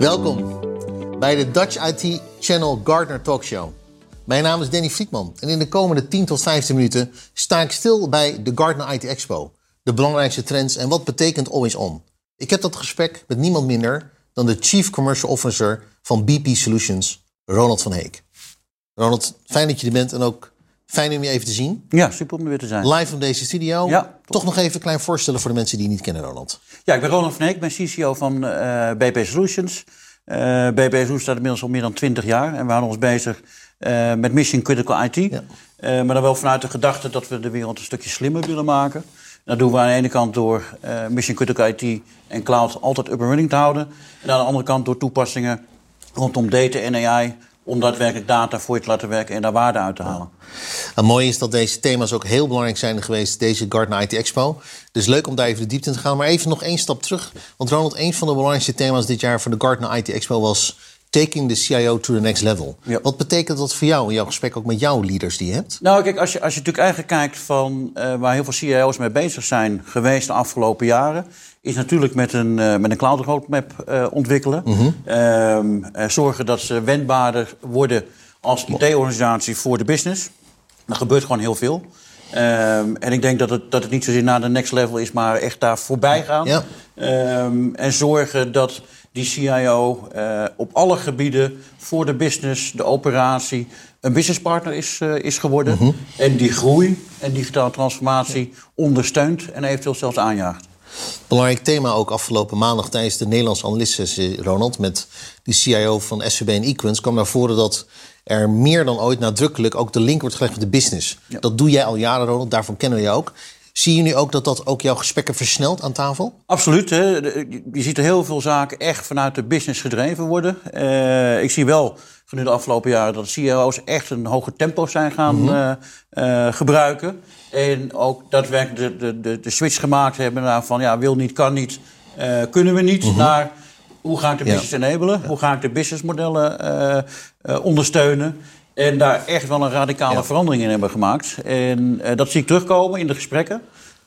Welkom bij de Dutch IT Channel Gartner Talk Show. Mijn naam is Danny Friedman en in de komende 10 tot 15 minuten sta ik stil bij de Gartner IT Expo. De belangrijkste trends en wat betekent Always On. Ik heb dat gesprek met niemand minder dan de Chief Commercial Officer van BP Solutions, Ronald van Heek. Ronald, fijn dat je er bent en ook fijn om je even te zien. Ja, super om er weer te zijn. Live op deze studio. Ja. Toch nog even een klein voorstellen voor de mensen die je niet kennen, Ronald. Ja, ik ben Ronald van Heek, ik ben CCO van eh, BP Solutions. Uh, BP Solutions staat inmiddels al meer dan 20 jaar. En we houden ons bezig uh, met mission critical IT. Ja. maar dan wel vanuit de gedachte dat we de wereld een stukje slimmer willen maken. Dat doen we aan de ene kant door mission critical IT en cloud altijd up and running te houden. En aan de andere kant door toepassingen rondom data en AI om daadwerkelijk data voor je te laten werken en daar waarde uit te halen. Ja. mooi is dat deze thema's ook heel belangrijk zijn geweest, deze Gartner IT Expo. Dus leuk om daar even de diepte in te gaan. Maar even nog één stap terug. Want Ronald, een van de belangrijkste thema's dit jaar voor de Gartner IT Expo was taking the CIO to the next level. Ja. Wat betekent dat voor jou in jouw gesprek ook met jouw leaders die je hebt? Nou, kijk, als je, als je natuurlijk eigenlijk kijkt van uh, waar heel veel CIO's mee bezig zijn geweest de afgelopen jaren, is natuurlijk met een, uh, met een cloud roadmap uh, ontwikkelen. Mm -hmm. zorgen dat ze wendbaarder worden als IT-organisatie voor de business. Er gebeurt gewoon heel veel. Um, en ik denk dat het, dat het niet zozeer naar de next level is, maar echt daar voorbij gaan. Ja. Um, en zorgen dat die CIO uh, op alle gebieden voor de business, de operatie, een businesspartner is, uh, is geworden. -hmm. En die groei en digitale transformatie ondersteunt en eventueel zelfs aanjaagt. Belangrijk thema ook afgelopen maandag tijdens de Nederlandse analystsessie, Ronald, met die CIO van SVB en Equins, kwam naar voren dat er meer dan ooit nadrukkelijk ook de link wordt gelegd met de business. Ja. Dat doe jij al jaren, Ronald, daarvan kennen we je ook. Zie je nu ook dat dat ook jouw gesprekken versnelt aan tafel? Absoluut. Hè. Je ziet er heel veel zaken echt vanuit de business gedreven worden. Uh, ik zie wel gedurende de afgelopen jaren dat CIO's echt een hoger tempo zijn gaan mm -hmm. uh, uh, gebruiken. En ook daadwerkelijk de, de, de, switch gemaakt hebben naar van ja, wil niet, kan niet, kunnen we niet. Mm -hmm. Naar hoe ga ik de business ja. enabelen? Ja. Hoe ga ik de businessmodellen ondersteunen? En daar echt wel een radicale ja. verandering in hebben gemaakt. En uh, dat zie ik terugkomen in de gesprekken.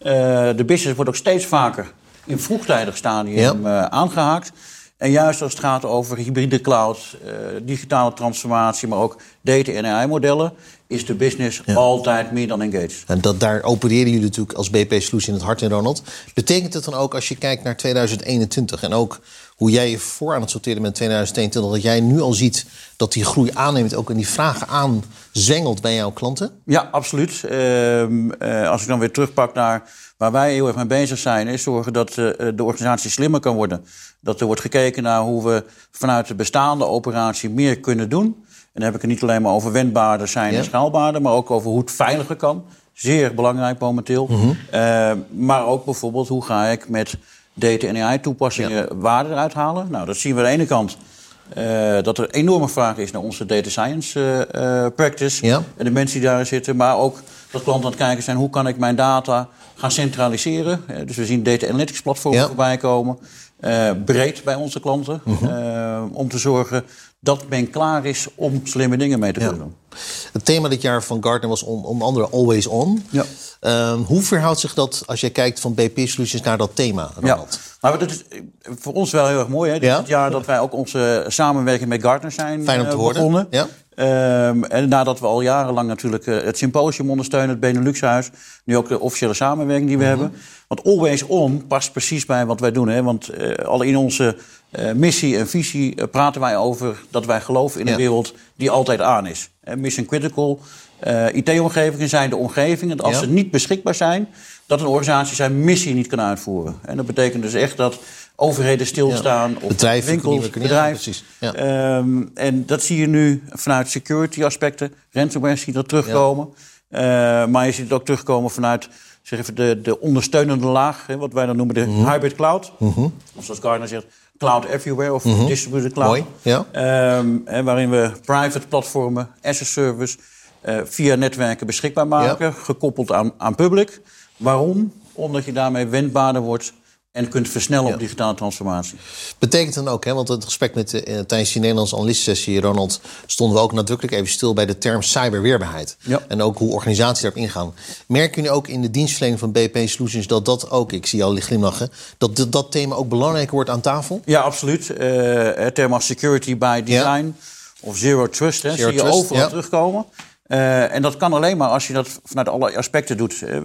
Uh, de business wordt ook steeds vaker in vroegtijdig stadium ja. uh, aangehaakt. En juist als het gaat over hybride cloud, digitale transformatie, maar ook data- en AI-modellen, is de business ja. altijd meer dan engaged. En dat, daar opereren jullie natuurlijk als BP Solutions in het hart in, Ronald. Betekent het dan ook als je kijkt naar 2021 en ook hoe jij je voor aan het sorteren bent 2022, dat jij nu al ziet dat die groei aanneemt, ook in die vragen aanzwengelt bij jouw klanten? Ja, absoluut. Uh, uh, als ik dan weer terugpak naar waar wij heel erg mee bezig zijn, is zorgen dat uh, de organisatie slimmer kan worden. Dat er wordt gekeken naar hoe we vanuit de bestaande operatie meer kunnen doen. En dan heb ik het niet alleen maar over wendbaarder zijn ja. en schaalbaarder, maar ook over hoe het veiliger kan. Zeer belangrijk momenteel. Mm -hmm. maar ook bijvoorbeeld hoe ga ik met data- en AI-toepassingen ja. waarde eruit halen. Nou, dat zien we aan de ene kant. Uh, dat er enorme vraag is naar onze data science uh, practice. Ja. En de mensen die daarin zitten. Maar ook dat klanten aan het kijken zijn... hoe kan ik mijn data gaan centraliseren. Uh, dus we zien data analytics platformen ja. voorbij komen. breed bij onze klanten. -huh. Mhm. om te zorgen dat men klaar is om slimme dingen mee te kunnen doen. Het thema dit jaar van Gartner was on, onder andere Always On. Ja. Um, hoe verhoudt zich dat als je kijkt van BP Solutions naar dat thema, Ronald? Ja. Nou, dat is voor ons wel heel erg mooi. Hè? Dit ja? het jaar dat wij ook onze samenwerking met Gartner zijn Fijn om te begonnen. Ja. Um, en nadat we al jarenlang natuurlijk uh, het symposium ondersteunen, het Beneluxhuis, nu ook de officiële samenwerking die we mm -hmm. hebben. Want Always On past precies bij wat wij doen. Hè? Want uh, al in onze uh, missie en visie praten wij over dat wij geloven in ja. een wereld die altijd aan is. Mission critical IT-omgevingen zijn de omgevingen. Als ja. ze niet beschikbaar zijn, dat een organisatie zijn missie niet kan uitvoeren. En dat betekent dus echt dat overheden stilstaan. Of bedrijven, winkels. Ja. Um, en dat zie je nu vanuit security aspecten. Ransomware zie je dat terugkomen. Uh, maar je ziet het ook terugkomen vanuit zeg even, de, de ondersteunende laag. Hè, wat wij dan noemen de mm -hmm. hybrid cloud. Mm -hmm. Of zoals Gartner zegt, cloud everywhere of mm -hmm. distributed cloud. Mooi, ja. Um, en waarin we private platformen, as a service... Uh, via netwerken beschikbaar maken, gekoppeld aan, aan public. Waarom? Omdat je daarmee wendbaarder wordt en kunt versnellen op digitale transformatie. Betekent dan ook, hè, want het gesprek met uh, tijdens die Nederlandse analistensessie, Ronald, stonden we ook nadrukkelijk even stil bij de term cyberweerbaarheid. Ja. En ook hoe organisaties daarop ingaan. Merken jullie ook in de dienstverlening van BP Solutions dat dat ook, ik zie al glimlachen, dat dat, dat thema ook belangrijker wordt aan tafel? Ja, absoluut. Uh, het thema security by design of zero trust, hè, Zero zie je overal terugkomen. Uh, en dat kan alleen maar als je dat vanuit alle aspecten doet. Uh,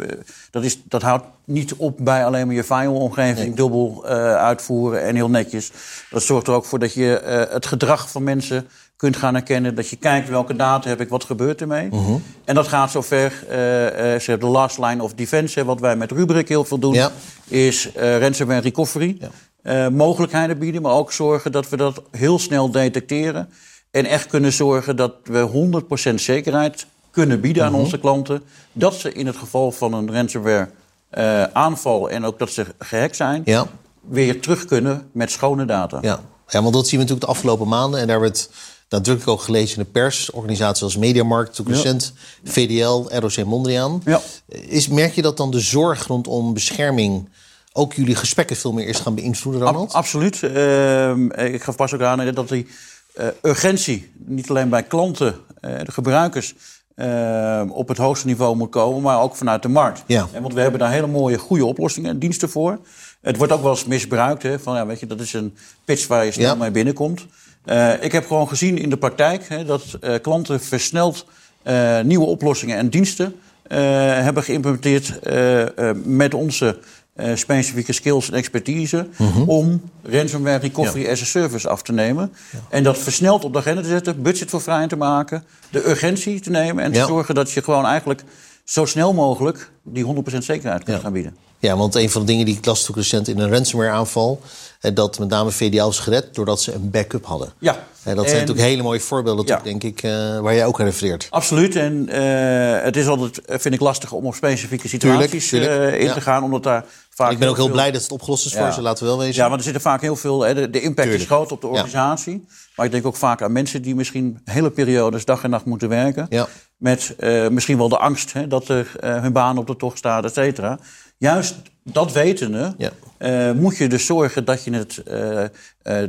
dat, is, dat houdt niet op bij alleen maar je firewall-omgeving Nee. dubbel uh, uitvoeren en heel netjes. Dat zorgt er ook voor dat je het gedrag van mensen kunt gaan herkennen. Dat je kijkt welke data heb ik, wat gebeurt ermee. Mhm. En dat gaat zover, uh, de last line of defense, wat wij met Rubrik heel veel doen, Ja. is ransomware recovery. Ja. mogelijkheden bieden, maar ook zorgen dat we dat heel snel detecteren. En echt kunnen zorgen dat we 100% zekerheid kunnen bieden aan onze klanten. Dat ze in het geval van een ransomware uh, aanval en ook dat ze gehackt zijn, Ja. weer terug kunnen met schone data. Ja. ja, want dat zien we natuurlijk de afgelopen maanden. En daar werd nadrukkelijk ook gelezen in de pers. Organisaties als Mediamarkt, natuurlijk Ja. recent, VDL, ROC Mondriaan. Ja. Is, merk je dat dan de zorg rondom bescherming ook jullie gesprekken veel meer is gaan beïnvloeden, Ab- Ronald? absoluut. Uh, ik gaf pas ook aan dat die urgentie niet alleen bij klanten, uh, de gebruikers, uh, op het hoogste niveau moet komen, maar ook vanuit de markt. Ja. En want we hebben daar hele mooie, goede oplossingen en diensten voor. Het wordt ook wel eens misbruikt. Hè, van, ja, weet je, dat is een pitch waar je snel Ja. mee binnenkomt. Uh, ik heb gewoon gezien in de praktijk hè, dat uh, klanten versneld nieuwe oplossingen en diensten hebben geïmplementeerd met onze uh, specifieke skills en expertise om ransomware recovery as a service af te nemen. En dat versneld op de agenda te zetten, budget voor vrij te maken, de urgentie te nemen en te Ja. zorgen dat je gewoon eigenlijk zo snel mogelijk die 100% zekerheid kunt gaan bieden. Ja, want een van de dingen die ik las recent in een ransomware aanval... eh, dat met name VDL is gered doordat ze een backup hadden. Ja. Eh, dat zijn En- natuurlijk hele mooie voorbeelden, Ja. denk ik, eh, waar jij ook aan refereert. Absoluut. En eh, het is altijd, eh, vind ik, lastig om op specifieke situaties Tuurlijk, tuurlijk. eh, in Ja. te gaan. Omdat daar vaak ik ben ook heel veel- blij dat het opgelost is voor Ja. ze, laten we wel wezen. Ja, want er zitten vaak heel veel. Hè, de, de impact Tuurlijk. is groot op de Ja. organisatie. Maar ik denk ook vaak aan mensen die misschien hele periodes dag en nacht moeten werken. Ja. Met eh, misschien wel de angst hè, dat er eh, hun baan op de tocht staat, et cetera. Juist dat wetende eh, moet je dus zorgen dat je het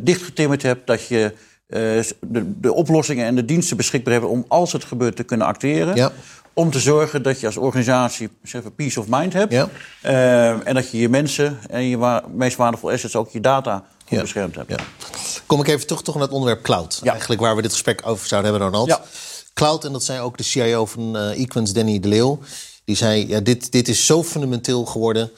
dichtgetimmerd hebt. Dat je de, de oplossingen en de diensten beschikbaar hebt om als het gebeurt te kunnen acteren. Ja. Om te zorgen dat je als organisatie zeg maar, peace of mind hebt. Ja. Eh, en dat je je mensen en je wa- meest waardevolle assets, ook je data, Ja. beschermd hebt. Ja. Kom ik even terug toch naar het onderwerp cloud. Eigenlijk waar we dit gesprek over zouden hebben, Ronald. Ja. Cloud, en dat zei ook de CIO van Equins, Danny de Leeuw. Die zei, ja, dit, dit is zo fundamenteel geworden.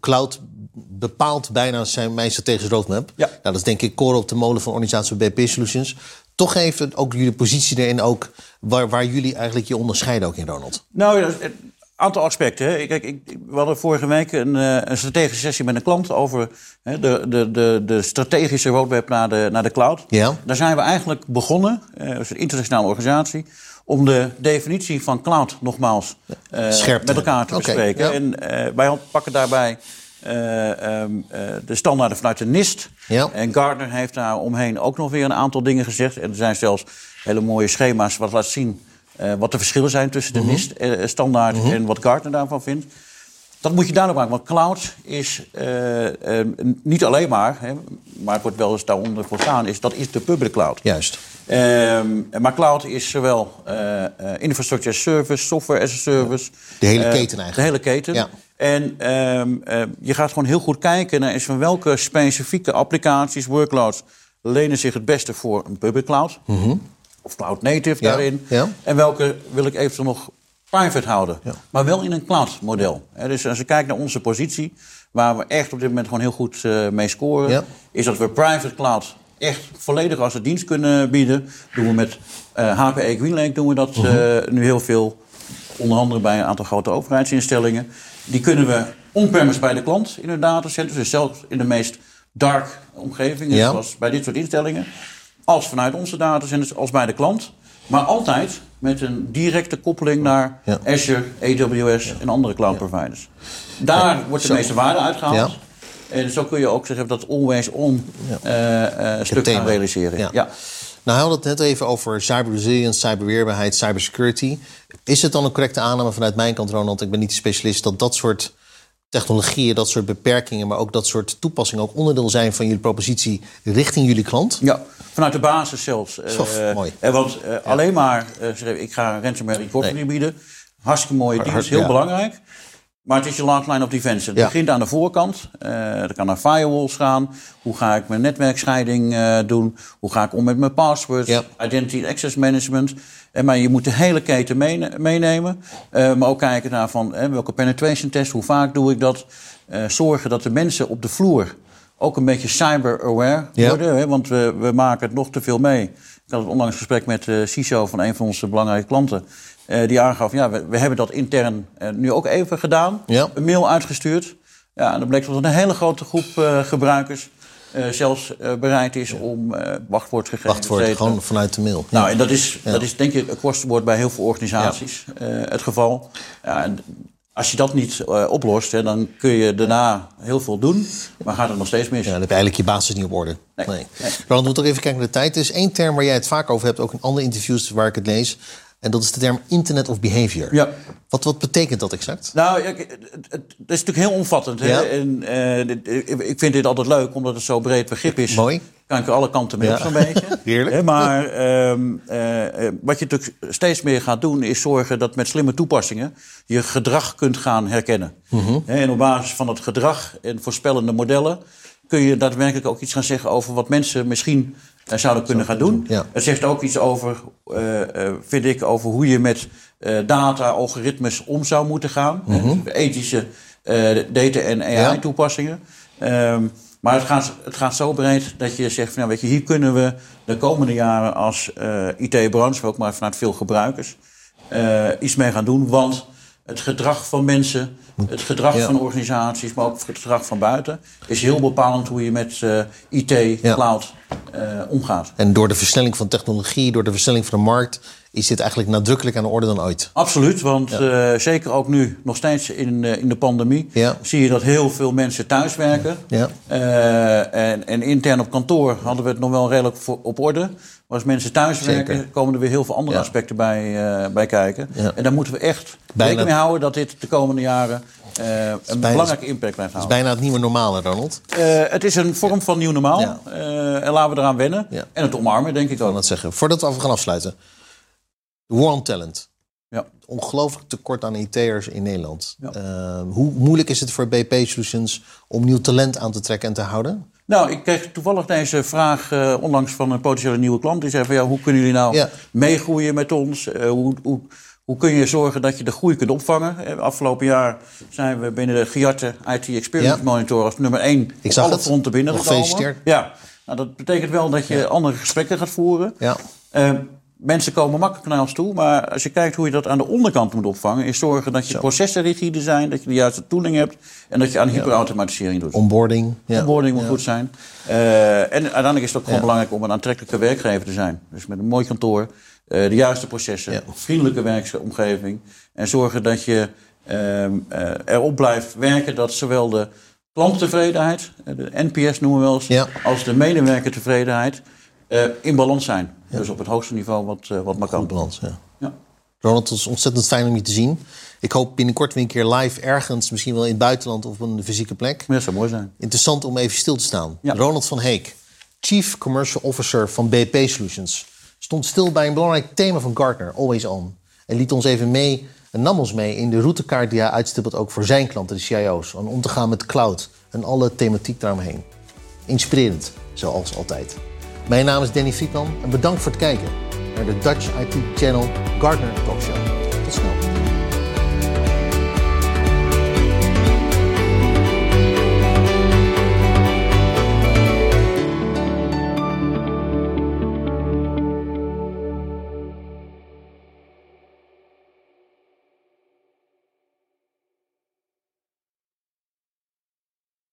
Cloud bepaalt bijna zijn, mijn strategische roadmap. Ja. Nou, dat is denk ik koren op de molen van organisatie BP Solutions. Toch even ook jullie positie erin, ook waar, waar jullie eigenlijk je onderscheiden ook in, Ronald. Nou, een aantal aspecten. Kijk, ik, ik- we hadden vorige week een, eh, een strategische sessie met een klant over hè, de, de, de, de strategische roadmap naar de, naar de cloud. Ja. Daar zijn we eigenlijk begonnen, eh, als een internationale organisatie, om de definitie van cloud nogmaals eh, met elkaar te bespreken. ja. En wij pakken daarbij eh, ehm, eh, de standaarden vanuit de NIST. Ja. En Gardner heeft daar omheen ook nog weer een aantal dingen gezegd. En er zijn zelfs hele mooie schema's wat laat zien eh, wat de verschillen zijn tussen de Mhm. NIST-standaard en wat Gardner daarvan vindt. Dat moet je duidelijk maken, want cloud is eh, eh, niet alleen maar, hè, maar het wordt wel eens daaronder voor staan, is, dat is de public cloud. Juist. Ehm, maar cloud is zowel infrastructure as service, software as a service. De hele keten eigenlijk. De hele keten. Ja. En ehm, eh, je gaat gewoon heel goed kijken naar eens van welke specifieke applicaties, workloads lenen zich het beste voor een public cloud. Of cloud native Mhm. Ja, daarin. ja. En welke wil ik eventueel nog private houden. Ja. Maar wel in een cloud model. Dus als je kijkt naar onze positie, waar we echt op dit moment gewoon heel goed eh, mee scoren, is dat we private cloud echt volledig als een dienst kunnen bieden. Doen we met eh, HPE GreenLake doen we dat Mhm. eh, nu heel veel. Onder andere bij een aantal grote overheidsinstellingen. Die kunnen we on-premise bij de klant in hun datacenters. Dus zelfs in de meest dark omgevingen, Ja. zoals bij dit soort instellingen. Als vanuit onze datacenters, als bij de klant. Maar altijd met een directe koppeling naar Ja. Azure, AWS en andere cloud providers. Daar wordt de Zo. meeste waarde uitgehaald. En zo kun je ook zeggen dat always-on Ja. eh, eh, stuk gaan realiseren. Ja. Ja. Nou, we hadden het net even over cyber resilience, cyberweerbaarheid, cybersecurity. Is het dan een correcte aanname vanuit mijn kant, Ronald? Ik ben niet de specialist dat dat soort technologieën, dat soort beperkingen, maar ook dat soort toepassingen ook onderdeel zijn van jullie propositie richting jullie klant? Ja, vanuit de basis zelfs. Sof, Eh, mooi. eh, want eh, alleen maar, ik ga ransomware recovery Nee. bieden. Hartstikke mooie dienst, heel ja. belangrijk. Maar het is je last line of defense. Het Ja. begint aan de voorkant. Eh dat kan naar firewalls gaan. Hoe ga ik mijn netwerkscheiding doen? Hoe ga ik om met mijn passwords? Ja. Identity access management. En maar je moet de hele keten meene- meenemen. Eh, maar ook kijken naar van, eh, welke penetration test, hoe vaak doe ik dat? Eh, zorgen dat de mensen op de vloer ook een beetje cyber-aware worden. Want we, we maken het nog te veel mee. Ik had het onlangs gesprek met CISO van een van onze belangrijke klanten. eh, die aangaf, ja, we, we hebben dat intern eh, nu ook even gedaan. Ja. Een mail uitgestuurd. Ja, en dan bleek dat een hele grote groep eh, gebruikers eh, zelfs eh, bereid is om eh wachtwoordgegevens Wachtwoord, et cetera. gewoon vanuit de mail. Nou, en dat is, dat is denk ik across the board bij heel veel organisaties eh, het geval. Ja, en als je dat niet eh, oplost, hè, dan kun je daarna heel veel doen, maar gaat het nog steeds mis. Ja, dan heb je eigenlijk je basis niet op orde. Nee. Nee. Nee. Ronald, we moeten ook even kijken naar de tijd. Er is één term waar jij het vaak over hebt, ook in andere interviews waar ik het lees. En dat is de term Internet of Behavior. Ja. Wat, wat betekent dat exact? Nou, ja, het, is natuurlijk heel omvattend. Hè? Ja. En, eh, dit- ik- ik vind dit altijd leuk, omdat het zo breed begrip is. Mooi. Kan ik er alle kanten mee Ja. op zo'n beetje. Heerlijk. Hè, maar ehm, eh, eh, wat je natuurlijk steeds meer gaat doen... is zorgen dat met slimme toepassingen... je gedrag kunt gaan herkennen. Mhm. Hè, en op basis van het gedrag en voorspellende modellen... kun je daadwerkelijk ook iets gaan zeggen over wat mensen misschien... eh, zouden kunnen gaan doen. ja. Het zegt ook iets over, eh, eh, vind ik, over hoe je met eh, data, algoritmes om zou moeten gaan. Hè, dus ethische data- en AI-toepassingen. Ehm, maar het gaat, het gaat zo breed dat je zegt, van, nou, weet je, hier kunnen we de komende jaren als IT-branche, ook maar vanuit veel gebruikers, iets mee gaan doen. Want het gedrag van mensen, het gedrag Ja. van organisaties, maar ook het gedrag van buiten, is heel bepalend hoe je met eh, IT, Ja. cloud eh, omgaat. En door de versnelling van technologie, door de versnelling van de markt, is dit eigenlijk nadrukkelijk aan de orde dan ooit. Absoluut, want eh, zeker ook nu, nog steeds in, eh, in de pandemie, Ja. zie je dat heel veel mensen thuiswerken. Ja. Eh, en, en intern op kantoor hadden we het nog wel redelijk voor- op orde. Maar als mensen thuiswerken, Zeker. komen er weer heel veel andere aspecten bij, bij kijken. Ja. En daar moeten we echt rekening mee houden dat dit de komende jaren een belangrijke impact blijft Dat is houden. bijna het nieuwe normale, Ronald. Het is een vorm van nieuw normaal. Ja. En laten we eraan wennen. Ja. En het omarmen, denk ik Ik ook. dat zeggen. Voordat we af gaan afsluiten. De war on talent. Ja. Ongelooflijk tekort aan IT'ers in Nederland. Ja. Eh, hoe moeilijk is het voor BP Solutions om nieuw talent aan te trekken en te houden? Nou, ik kreeg toevallig deze vraag eh, onlangs van een potentiële nieuwe klant. Die zei van, ja, hoe kunnen jullie nou Ja. meegroeien met ons? Eh, hoe, hoe, hoe kun je zorgen dat je de groei kunt opvangen? Eh, afgelopen jaar zijn we binnen de GIARTE IT Experience Ja. Monitor als nummer één Ik op zag alle het. fronten binnengekomen. Gefeliciteerd. Ja, nou, dat betekent wel dat je andere gesprekken gaat voeren. Ja. Mensen komen makkelijk naar ons toe, maar als je kijkt hoe je dat aan de onderkant moet opvangen, is zorgen dat je processen rigide zijn, dat je de juiste tooling hebt en dat je aan hyperautomatisering doet. Onboarding. Ja. Onboarding moet Ja. goed zijn. Eh, en uiteindelijk is het ook gewoon Ja. belangrijk om een aantrekkelijke werkgever te zijn. Dus met een mooi kantoor, eh, de juiste processen, vriendelijke werkomgeving. En zorgen dat je eh, erop blijft werken dat zowel de klanttevredenheid, de NPS noemen we wel eens, als de medewerkertevredenheid eh, in balans zijn. Dus op het hoogste niveau wat, eh, wat maar kan. Balans, ja. Ja. Ronald, het is ontzettend fijn om je te zien. Ik hoop binnenkort weer een keer live ergens, misschien wel in het buitenland of op een fysieke plek. Maar dat zou mooi zijn. Interessant om even stil te staan. Ja. Ronald van Heek, Chief Commercial Officer van BP Solutions, stond stil bij een belangrijk thema van Gartner, Always On. En liet ons even mee en nam ons mee in de routekaart die hij uitstippelt ook voor zijn klanten, de CIO's. Om om te gaan met cloud en alle thematiek daaromheen. Inspirerend, zoals altijd. Mijn naam is Danny Friedman en bedankt voor het kijken naar de Dutch IT Channel Gartner Talkshow. Tot snel.